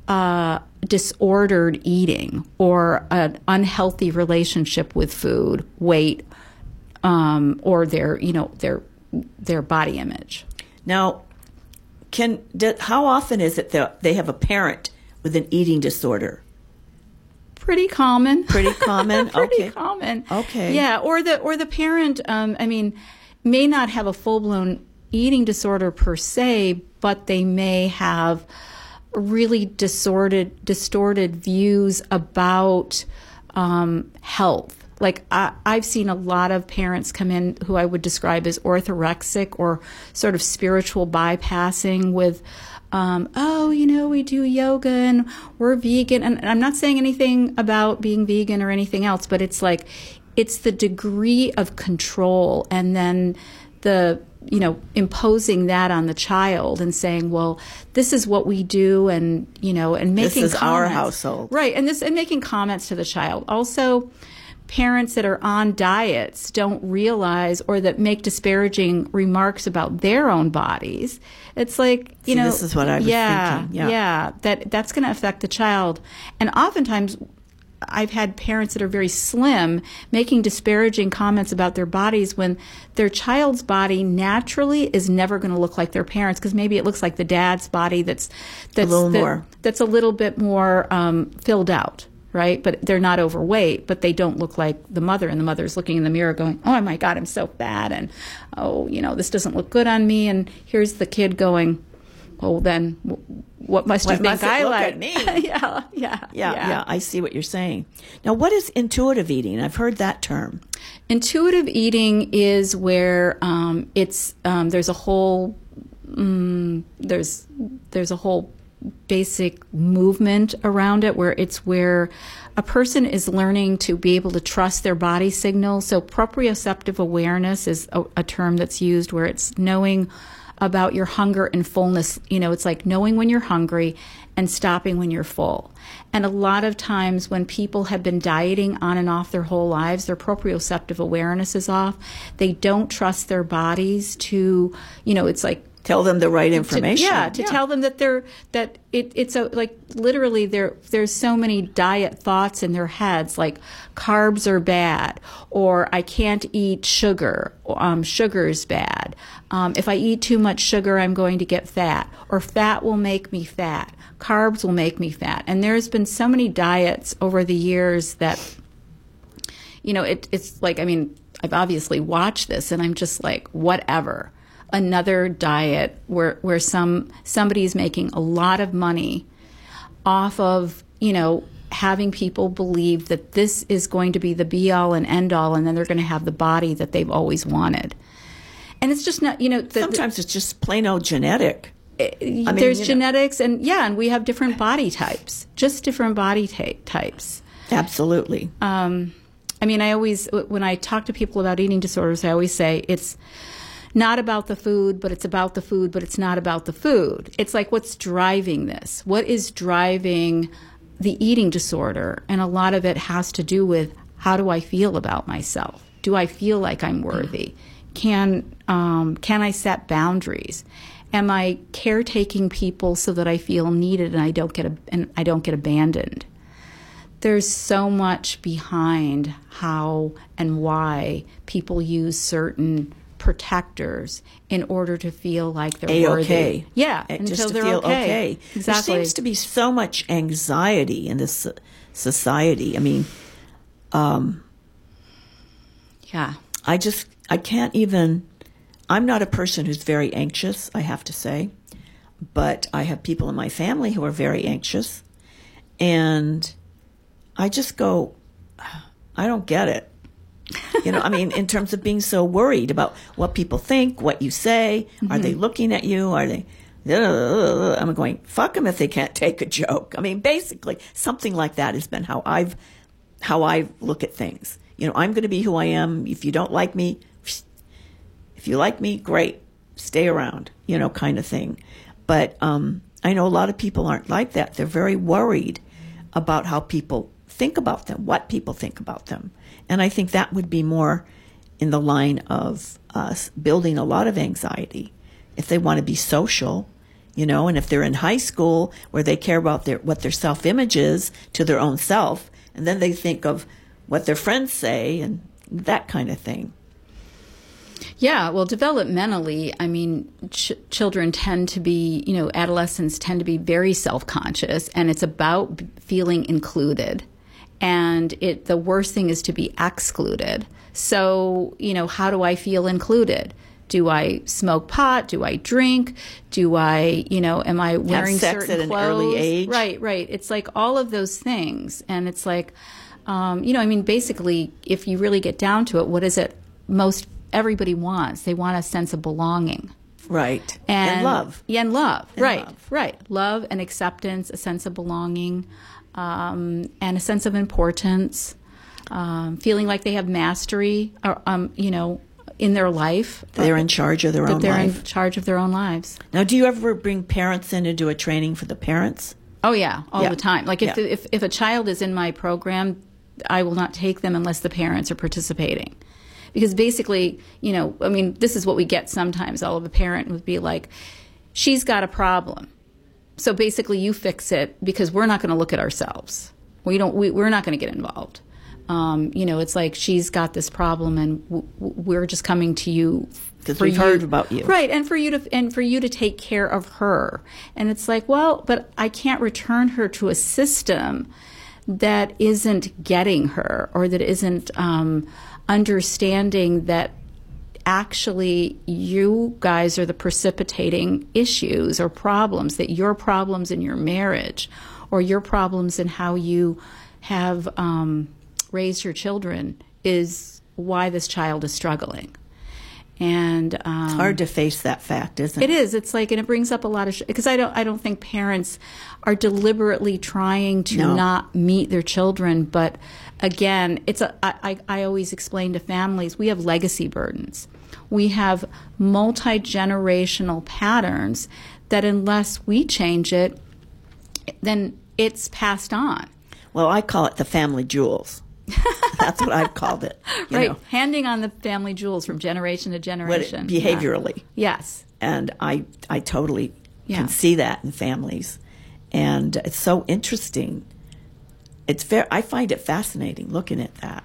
Speaker 2: uh, disordered eating or an unhealthy relationship with food, weight, um, or their you know their their body image.
Speaker 1: Now, can how often is it that they have a parent with an eating disorder?
Speaker 2: Pretty common.
Speaker 1: Pretty common.
Speaker 2: Pretty
Speaker 1: okay.
Speaker 2: common.
Speaker 1: Okay.
Speaker 2: Yeah, or the or the parent. Um, I mean, may not have a full blown eating disorder per se, but they may have really distorted distorted views about um, health like I, I've seen a lot of parents come in who I would describe as orthorexic or sort of spiritual bypassing with, um, oh, you know, we do yoga and we're vegan. And I'm not saying anything about being vegan or anything else, but it's like, it's the degree of control and then the you know imposing that on the child and saying well this is what we do and you know and making
Speaker 1: This is our household.
Speaker 2: right and this and making comments to the child also parents that are on diets don't realize or that make disparaging remarks about their own bodies it's like you
Speaker 1: See,
Speaker 2: know
Speaker 1: this is what I was
Speaker 2: yeah
Speaker 1: thinking. Yeah.
Speaker 2: yeah that that's going to affect the child and oftentimes I've had parents that are very slim making disparaging comments about their bodies when their child's body naturally is never going to look like their parents because maybe it looks like the dad's body that's that's a
Speaker 1: little
Speaker 2: that-
Speaker 1: more.
Speaker 2: that's a little bit more um, filled out, right? But they're not overweight, but they don't look like the mother, and the mother's looking in the mirror going, "Oh my God, I'm so fat," and oh, you know, this doesn't look good on me, and here's the kid going, "Oh, then." What must
Speaker 1: What
Speaker 2: you think I
Speaker 1: look
Speaker 2: like?
Speaker 1: at me?
Speaker 2: yeah, yeah,
Speaker 1: Yeah, yeah, I see what you're saying. Now, what is intuitive eating? I've heard that term.
Speaker 2: Intuitive eating is where um, it's um, there's a whole mm, there's there's a whole basic movement around it where it's where a person is learning to be able to trust their body signals. So proprioceptive awareness is a, a term that's used where it's knowing about your hunger and fullness. You know, it's like knowing when you're hungry and stopping when you're full. And a lot of times when people have been dieting on and off their whole lives, their proprioceptive awareness is off. They don't trust their bodies to, you know, it's like
Speaker 1: Tell them the right
Speaker 2: to-
Speaker 1: information.
Speaker 2: yeah, to tell them that they're that it, it's a like literally there there's so many diet thoughts in their heads like carbs are bad or I can't eat sugar. Um, sugar is bad. Um, if I eat too much sugar, I'm going to get fat, or fat will make me fat. Carbs will make me fat. And there's been so many diets over the years that you know, it, it's like, I mean, I've obviously watched this and I'm just like, whatever. Another diet where, where some, somebody's making a lot of money off of, you know, having people believe that this is going to be the be all and end all and then they're going to have the body that they've always wanted. And it's just not, you know, the,
Speaker 1: Sometimes it's just plain old genetic. mean,
Speaker 2: there's
Speaker 1: you know-
Speaker 2: genetics and yeah, and we have different body types, just different body types.
Speaker 1: Absolutely.
Speaker 2: Um, I mean, I always, when I talk to people about eating disorders, I always say it's not about the food, but it's about the food, but it's not about the food. It's like what's driving this? What is driving the eating disorder? And a lot of it has to do with how do I feel about myself? Do I feel like I'm worthy? Can um, can I set boundaries? Am I caretaking people so that I feel needed and I don't get a, and I don't get abandoned? there's so much behind how and why people use certain protectors in order to feel like they're
Speaker 1: A
Speaker 2: worthy.
Speaker 1: okay.
Speaker 2: Yeah,
Speaker 1: Eh,
Speaker 2: until
Speaker 1: just to
Speaker 2: they're
Speaker 1: feel
Speaker 2: okay. Exactly.
Speaker 1: There seems to be so much anxiety in this society. I mean,
Speaker 2: yeah.
Speaker 1: I just I can't even. I'm not a person who's very anxious. I have to say, but I have people in my family who are very anxious, and I just go, I don't get it. You know, I mean, in terms of being so worried about what people think, what you say, are they looking at you? Are they? I'm going, fuck them if they can't take a joke. I mean, basically, something like that has been how I've, how I look at things. You know, I'm going to be who I am. If you don't like me, if you like me, great, stay around. You know, kind of thing. But um, I know a lot of people aren't like that. They're very worried about how people think about them, what people think about them. And I think that would be more in the line of us building a lot of anxiety if they want to be social, you know, and if they're in high school where they care about their what their self image is to their own self, and then they think of what their friends say and that kind of thing.
Speaker 2: Yeah, well, developmentally, I mean, ch- children tend to be, you know, adolescents tend to be very self-conscious, and it's about feeling included. And it the worst thing is to be excluded. So, you know, how do I feel included? Do I smoke pot? Do I drink? Do I, you know, am I wearing Have
Speaker 1: sex
Speaker 2: certain
Speaker 1: at an
Speaker 2: clothes?
Speaker 1: early age?
Speaker 2: Right, right. It's like all of those things, and it's like um, you know, I mean, basically, if you really get down to it, what is it most everybody wants? They want a sense of belonging.
Speaker 1: Right.
Speaker 2: And,
Speaker 1: love.
Speaker 2: Yeah, and love. right.
Speaker 1: love.
Speaker 2: Right. Love and acceptance, a sense of belonging, um, and a sense of importance, um, feeling like they have mastery, or, um, you know, in their life.
Speaker 1: They're in charge of their
Speaker 2: that
Speaker 1: own
Speaker 2: they're
Speaker 1: life.
Speaker 2: in charge of their own lives.
Speaker 1: Now, do you ever bring parents in and do a training for the parents?
Speaker 2: Oh yeah, all
Speaker 1: Yeah.
Speaker 2: the time. Like if,
Speaker 1: Yeah.
Speaker 2: if if a child is in my program, I will not take them unless the parents are participating. Because basically, you know, I mean, this is what we get sometimes. All of a parent would be like, "She's got a problem." So basically, you fix it because we're not going to look at ourselves. We don't. We, we're not going to get involved. Um, you know, it's like she's got this problem, and w- we're just coming to you because
Speaker 1: we've
Speaker 2: you-
Speaker 1: heard about you.
Speaker 2: right? And for you to and for you to take care of her. And it's like, well, but I can't return her to a system that isn't getting her or that isn't um, understanding that actually you guys are the precipitating issues or problems that your problems in your marriage or your problems in how you have um, raised your children is why this child is struggling and um, it's
Speaker 1: Hard to face that fact, isn't
Speaker 2: it
Speaker 1: it?
Speaker 2: is. It's like, and it brings up a lot of because I don't. I don't think parents are deliberately trying to
Speaker 1: No.
Speaker 2: not meet their children. But again, it's a. I, I, I always explain to families we have legacy burdens. We have multi generational patterns that unless we change it, then it's passed on.
Speaker 1: Well, I call it the family jewels. That's what I've called it. You
Speaker 2: right,
Speaker 1: know,
Speaker 2: handing on the family jewels from generation to
Speaker 1: it-
Speaker 2: generation. Yeah.
Speaker 1: behaviorally.
Speaker 2: Yes.
Speaker 1: and I I totally
Speaker 2: Yeah.
Speaker 1: can see that in families, and it's so interesting. It's fair. I find it fascinating looking at that.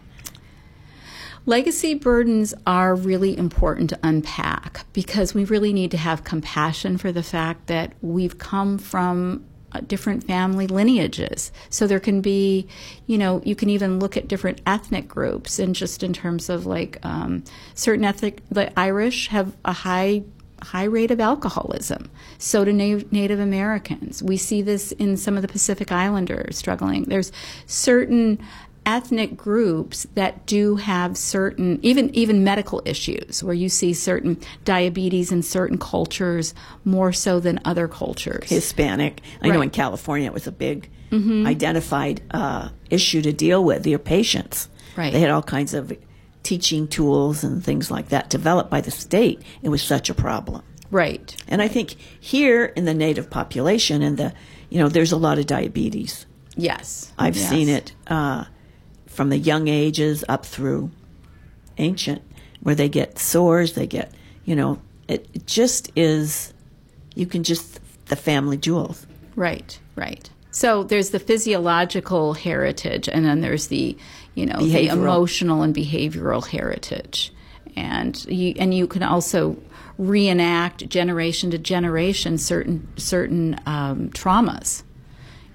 Speaker 2: Legacy burdens are really important to unpack because we really need to have compassion for the fact that we've come from uh, different family lineages. So there can be, you know, you can even look at different ethnic groups and just in terms of like um, certain ethnic, the Irish have a high high rate of alcoholism. So do Na- Native Americans. We see this in some of the Pacific Islanders struggling. There's certain ethnic groups that do have certain even even medical issues where you see certain diabetes in certain cultures more so than other cultures.
Speaker 1: Hispanic. I know
Speaker 2: Right. Mm-hmm.
Speaker 1: in California it was a big identified uh, issue to deal with. Your patients.
Speaker 2: Right.
Speaker 1: They had all kinds of teaching tools and things like that developed by the state. It was such a problem.
Speaker 2: right.
Speaker 1: And I think here in the native population and the, you know, there's a lot of diabetes.
Speaker 2: Yes.
Speaker 1: I've
Speaker 2: Yes.
Speaker 1: seen it uh, from the young ages up through ancient, where they get sores, they get, you know, it, it just is, you can just, the family jewels.
Speaker 2: Right, right. So there's the physiological heritage, and then there's the, you know, the emotional and behavioral heritage, and you and you can also reenact generation to generation certain certain um, traumas.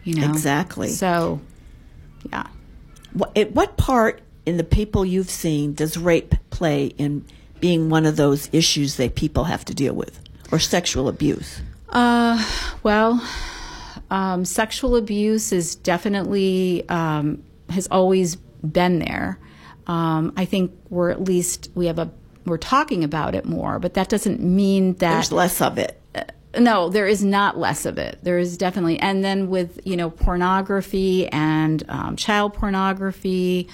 Speaker 2: You know
Speaker 1: Exactly.
Speaker 2: So, yeah.
Speaker 1: What, at what part in the people you've seen does rape play in being one of those issues that people have to deal with, or sexual abuse?
Speaker 2: Uh, well, um, sexual abuse is definitely um, has always been there. Um, I think we're at least we have a we're talking about it more, but that doesn't mean that
Speaker 1: There's less of it.
Speaker 2: No, there is not less of it. There is definitely, and then with you know pornography and um, child pornography,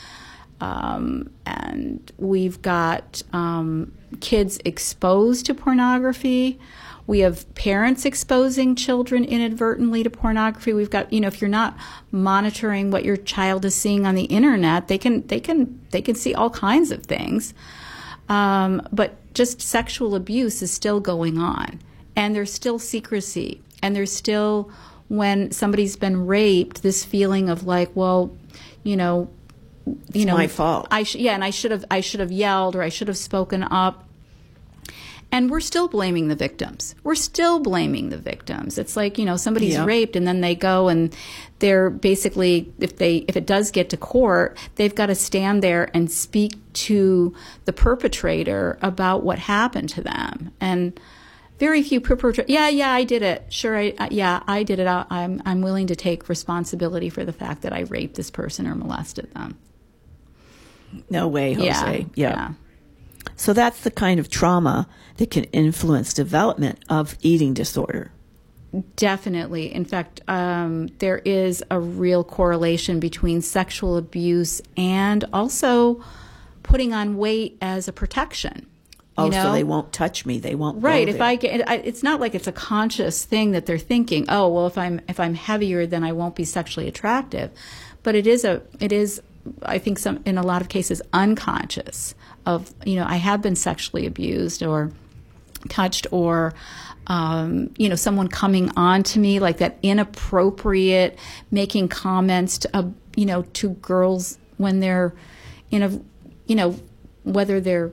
Speaker 2: um, and we've got um, kids exposed to pornography. We have parents exposing children inadvertently to pornography. We've got you know if you're not monitoring what your child is seeing on the internet, they can they can they can see all kinds of things. Um, but just sexual abuse is still going on, and there's still secrecy, and there's still when somebody's been raped, this feeling of like, well, you know, you know,
Speaker 1: my fault.
Speaker 2: I sh- yeah, and I should have I should have yelled or I should have spoken up. And we're still blaming the victims. We're still blaming the victims. It's like, you know, somebody's
Speaker 1: Yeah.
Speaker 2: raped and then they go and they're basically if they if it does get to court, they've got to stand there and speak to the perpetrator about what happened to them. And very few perpetrators. Yeah, yeah, I did it. Sure, I uh, yeah, I did it. I, I'm I'm willing to take responsibility for the fact that I raped this person or molested them.
Speaker 1: No way, Jose.
Speaker 2: Yeah,
Speaker 1: yeah.
Speaker 2: yeah.
Speaker 1: So that's the kind of trauma that can influence development of eating disorder.
Speaker 2: Definitely. In fact, um, there is a real correlation between sexual abuse and also putting on weight as a protection.
Speaker 1: Oh,
Speaker 2: know?
Speaker 1: so they won't touch me. They won't.
Speaker 2: Right. If. I get, I, it's not like it's a conscious thing that they're thinking. Oh, well, if I'm if I'm heavier, then I won't be sexually attractive. But it is a it is I think some in a lot of cases unconscious of you know I have been sexually abused or touched or um, you know someone coming on to me like that inappropriate making comments to uh, you know to girls when they're in a you know whether they're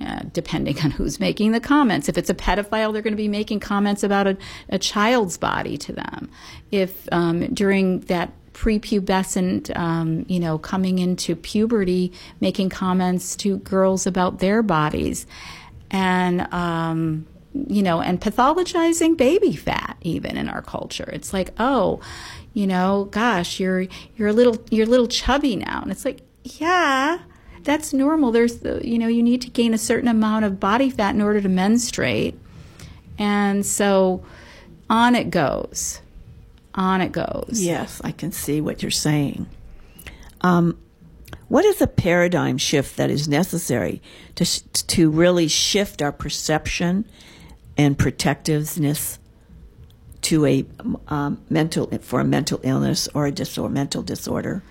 Speaker 2: uh, depending on who's making the comments. If it's a pedophile, they're going to be making comments about a, a child's body to them. If um, during that prepubescent, um, you know, coming into puberty, making comments to girls about their bodies, and um, you know, and pathologizing baby fat even in our culture. It's like, oh, you know, gosh, you're you're a little you're a little chubby now, and it's like, yeah, that's normal. There's you know, you need to gain a certain amount of body fat in order to menstruate. And so on it goes. On it goes.
Speaker 1: Yes, I can see what you're saying. Um, what is a paradigm shift that is necessary to to really shift our perception and protectiveness to a um, mental for a mental illness or a disorder, mental disorder?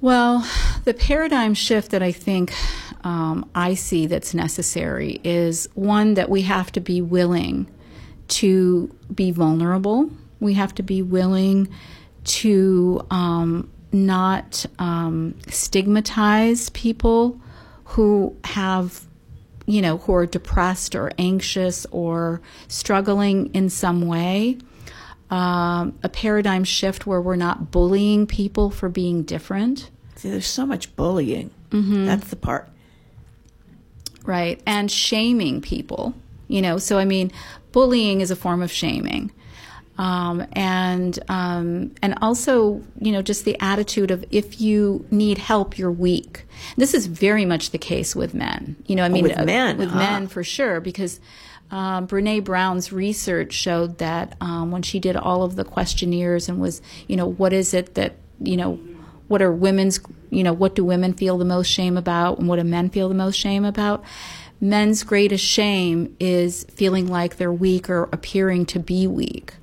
Speaker 2: Well, the paradigm shift that I think um, I see that's necessary is one that we have to be willing to be vulnerable. We have to be willing to um, not um, stigmatize people who have, you know, who are depressed or anxious or struggling in some way. Um, a paradigm shift where we're not bullying people for being different.
Speaker 1: See, there's so much bullying. That's the part.
Speaker 2: right and shaming people you know so i mean bullying is a form of shaming um, and um, and also you know just the attitude of if you need help you're weak this is very much the case with men you know i mean
Speaker 1: with
Speaker 2: uh,
Speaker 1: men,
Speaker 2: with
Speaker 1: ah.
Speaker 2: men for sure because um, Brene Brown's research showed that um, when she did all of the questionnaires and was, you know, what is it that, you know, what are women's, you know, what do women feel the most shame about and what do men feel the most shame about? Men's greatest shame is feeling like they're weak or appearing to be weak.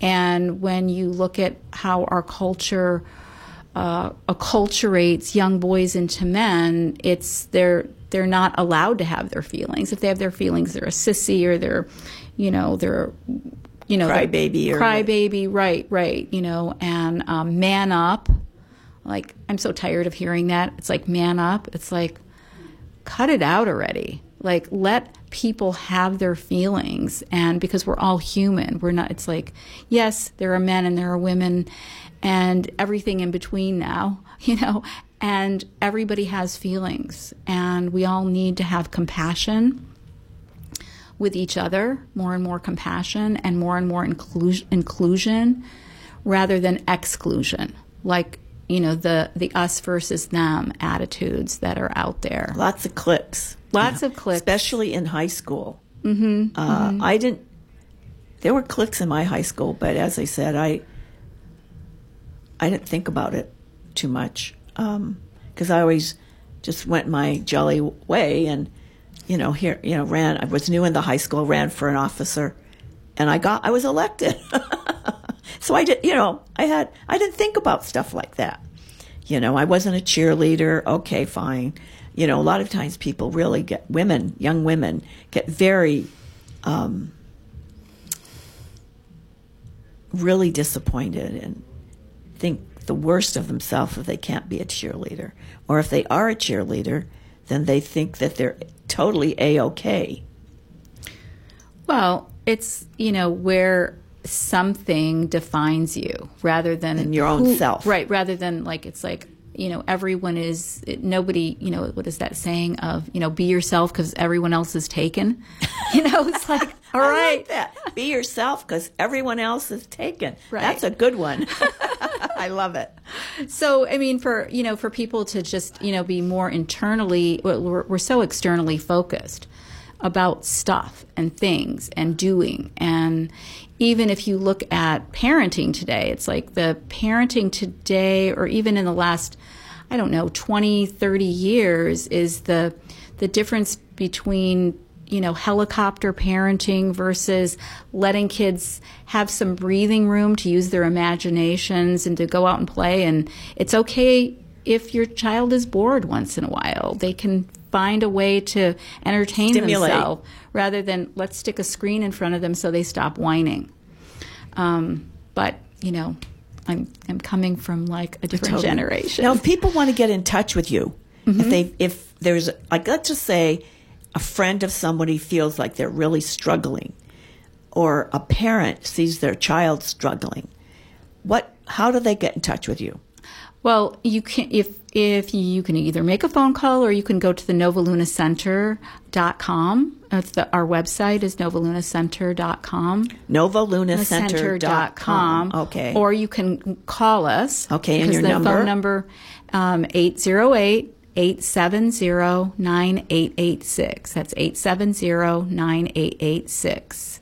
Speaker 2: And when you look at how our culture uh, acculturates young boys into men, it's they're they're not allowed to have their feelings. If they have their feelings, they're a sissy or they're, you know, they're, you know,
Speaker 1: Crybaby or-
Speaker 2: crybaby, right, right, you know, and um, man up. Like I'm so tired of hearing that. It's like man up. It's like cut it out already. Like let people have their feelings and because we're all human. We're not it's like yes, there are men and there are women and everything in between now, you know, and everybody has feelings and we all need to have compassion with each other, more and more compassion and more and more inclusion, inclusion rather than exclusion. Like, you know, the, the us versus them attitudes that are out there.
Speaker 1: Lots of cliques.
Speaker 2: Lots of cliques.
Speaker 1: especially in high school. Mm-hmm, uh, I didn't. There were cliques in my high school, but as I said, I I didn't think about it too much because I always just went my jolly way and you know here you know ran. I was new in the high school, ran for an officer, and I got I was elected. so I did you know I had I didn't think about stuff like that. You know, I wasn't a cheerleader. Okay, fine. You know, a lot of times people really get women, young women, get very, um, really disappointed and think the worst of themselves if they can't be a cheerleader, or if they are a cheerleader, then they think that they're totally a okay.
Speaker 2: Well, it's, you know, where something defines you rather than
Speaker 1: Than your own self.
Speaker 2: Right. Rather than like, it's like, you know everyone is nobody you know what is that saying of you know be yourself because everyone else is taken you know it's like all
Speaker 1: I
Speaker 2: right
Speaker 1: like that. Be yourself because everyone else is taken.
Speaker 2: Right.
Speaker 1: That's a good one. I love it.
Speaker 2: so i mean for you know for people to just you know be more internally we're, we're so externally focused about stuff and things and doing and even if you look at parenting today it's like the parenting today or even in the last i don't know 20 30 years is the the difference between you know helicopter parenting versus letting kids have some breathing room to use their imaginations and to go out and play and it's okay if your child is bored once in a while they can find a way to entertain
Speaker 1: Stimulate.
Speaker 2: themselves rather than let's stick a screen in front of them so they stop whining um, but you know i'm i'm coming from like a different
Speaker 1: Totally.
Speaker 2: generation
Speaker 1: Now, if people want to get in touch with you,
Speaker 2: Mm-hmm.
Speaker 1: if they if there's like let's just say a friend of somebody feels like they're really struggling, or a parent sees their child struggling, what how do they get in touch with you?
Speaker 2: Well, you can if if you can either make a phone call or you can go to the novalunacenter.com. It's the, our website is novalunacenter.com.
Speaker 1: NovaLunaCenter.com. Okay.
Speaker 2: Or you can call us.
Speaker 1: Okay, and
Speaker 2: because
Speaker 1: your
Speaker 2: the
Speaker 1: number?
Speaker 2: phone number um, 808 870 9886. That's 870 9886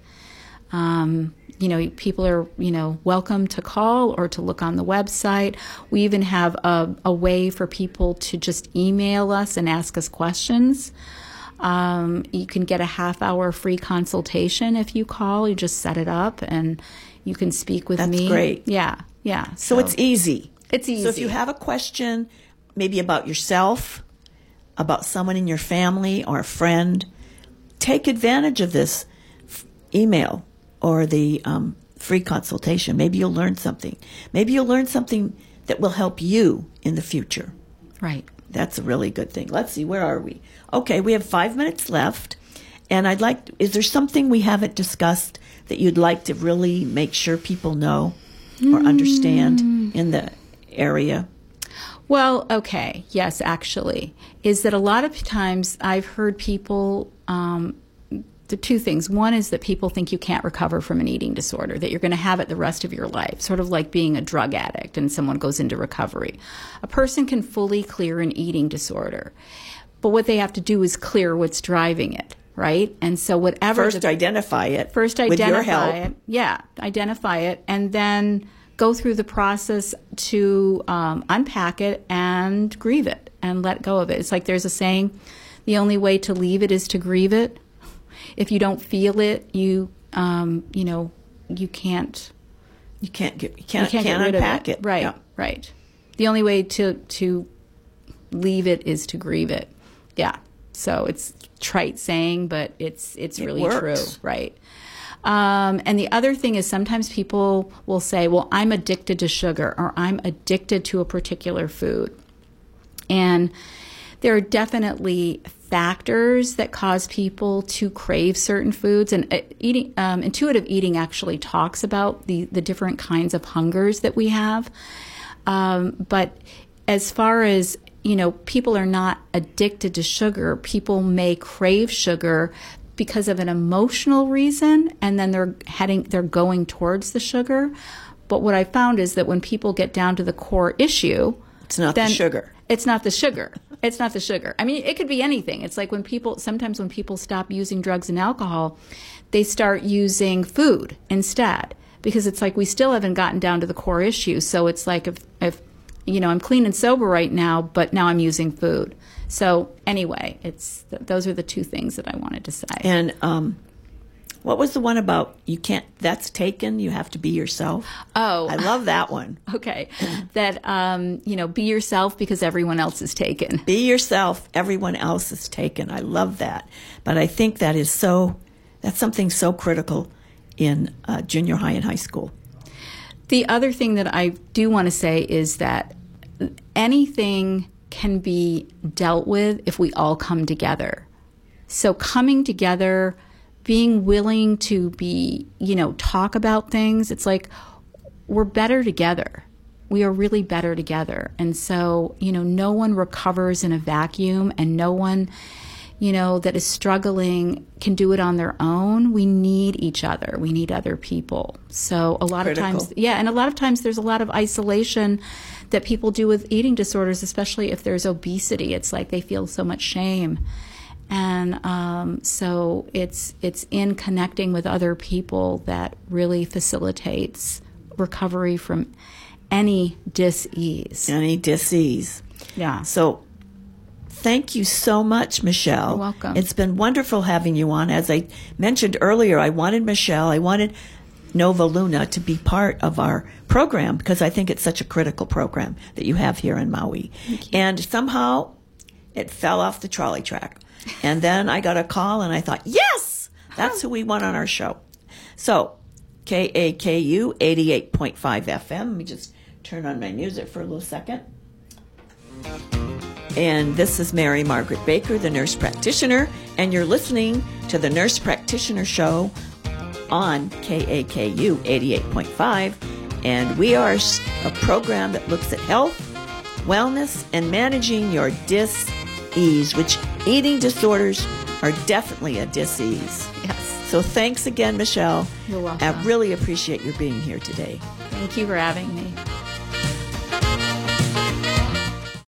Speaker 2: um, you know, people are, you know, welcome to call or to look on the website. We even have a, a way for people to just email us and ask us questions. Um, you can get a half hour free consultation if you call. You just set it up and you can speak with
Speaker 1: That's
Speaker 2: me.
Speaker 1: That's great.
Speaker 2: Yeah, yeah.
Speaker 1: So it's easy.
Speaker 2: It's easy.
Speaker 1: So if you have a question, maybe about yourself, about someone in your family or a friend, take advantage of this f- email or the um, free consultation. Maybe you'll learn something. Maybe you'll learn something that will help you in the future.
Speaker 2: right.
Speaker 1: That's a really good thing. Let's see, where are we? Okay, we have five minutes left. And I'd like, is there something we haven't discussed that you'd like to really make sure people know or understand in the area?
Speaker 2: Well, okay, yes, actually, is that a lot of times I've heard people. Um, the two things. One is that people think you can't recover from an eating disorder, that you're going to have it the rest of your life, sort of like being a drug addict and someone goes into recovery. A person can fully clear an eating disorder, but what they have to do is clear what's driving it, right? And so, whatever
Speaker 1: First,
Speaker 2: the-
Speaker 1: identify it.
Speaker 2: First, identify it. Yeah, identify it, and then go through the process to um, unpack it and grieve it and let go of it. It's like there's a saying: the only way to leave it is to grieve it. If you don't feel it, you um, you know you can't
Speaker 1: You can't get, you
Speaker 2: you
Speaker 1: can't,
Speaker 2: can't,
Speaker 1: can't
Speaker 2: get rid
Speaker 1: unpack
Speaker 2: of it.
Speaker 1: it.
Speaker 2: Right,
Speaker 1: Yeah.
Speaker 2: right. The only way to to leave it is to grieve it. Yeah. So it's trite saying, but it's it's
Speaker 1: It
Speaker 2: really
Speaker 1: works.
Speaker 2: true, right? Um, and the other thing is sometimes people will say, "Well, I'm addicted to sugar," or "I'm addicted to a particular food," and there are definitely factors that cause people to crave certain foods. And uh, eating um, intuitive eating actually talks about the the different kinds of hungers that we have. Um, but as far as you know people are not addicted to sugar people may crave sugar because of an emotional reason and then they're heading they're going towards the sugar but what i found is that when people get down to the core issue
Speaker 1: It's not the sugar.
Speaker 2: It's not the sugar. It's not the sugar. I mean, it could be anything. It's like when people sometimes when people stop using drugs and alcohol, they start using food instead because it's like we still haven't gotten down to the core issue. So it's like if if you know, I'm clean and sober right now, but now I'm using food. So anyway, it's th- those are the two things that I wanted to say.
Speaker 1: And um, what was the one about you can't, that's taken, you have to be yourself?
Speaker 2: oh,
Speaker 1: I love that one.
Speaker 2: okay. That um, you know, be yourself because everyone else is taken.
Speaker 1: Be yourself, everyone else is taken. I love that. But I think that is so, that's something so critical in uh, junior high and high school.
Speaker 2: The other thing that I do want to say is that anything can be dealt with if we all come together. So coming together, being willing to be, you know, talk about things, it's like we're better together. we are really better together. And so, you know, no one recovers in a vacuum and no one, you know, that is struggling can do it on their own. We need each other. We need other people. So a lot
Speaker 1: Critical.
Speaker 2: of times, yeah, and a lot of times there's a lot of isolation that people do with eating disorders, especially if there's obesity. It's like they feel so much shame. And um, so it's it's in connecting with other people that really facilitates recovery from any dis-ease.
Speaker 1: Any disease.
Speaker 2: Yeah.
Speaker 1: So thank you so much, Michelle.
Speaker 2: You're welcome.
Speaker 1: It's been wonderful having you on. As I mentioned earlier, I wanted Michelle, I wanted Nova Luna to be part of our program because I think it's such a critical program that you have here in Maui. And somehow it fell off the trolley track. And then I got a call and I thought, yes, that's who we want on our show. So KAKU 88.5 FM. Let me just turn on my music for a little second. And this is Mary Margaret Baker, the nurse practitioner, and you're listening to the Nurse Practitioner Show on KAKU 88.5. And we are a program that looks at health, wellness, and managing your dis-ease, which eating disorders are definitely a dis-ease.
Speaker 2: Yes.
Speaker 1: So thanks again, Michelle.
Speaker 2: You're welcome.
Speaker 1: I really appreciate your being here today.
Speaker 2: Thank you for having me.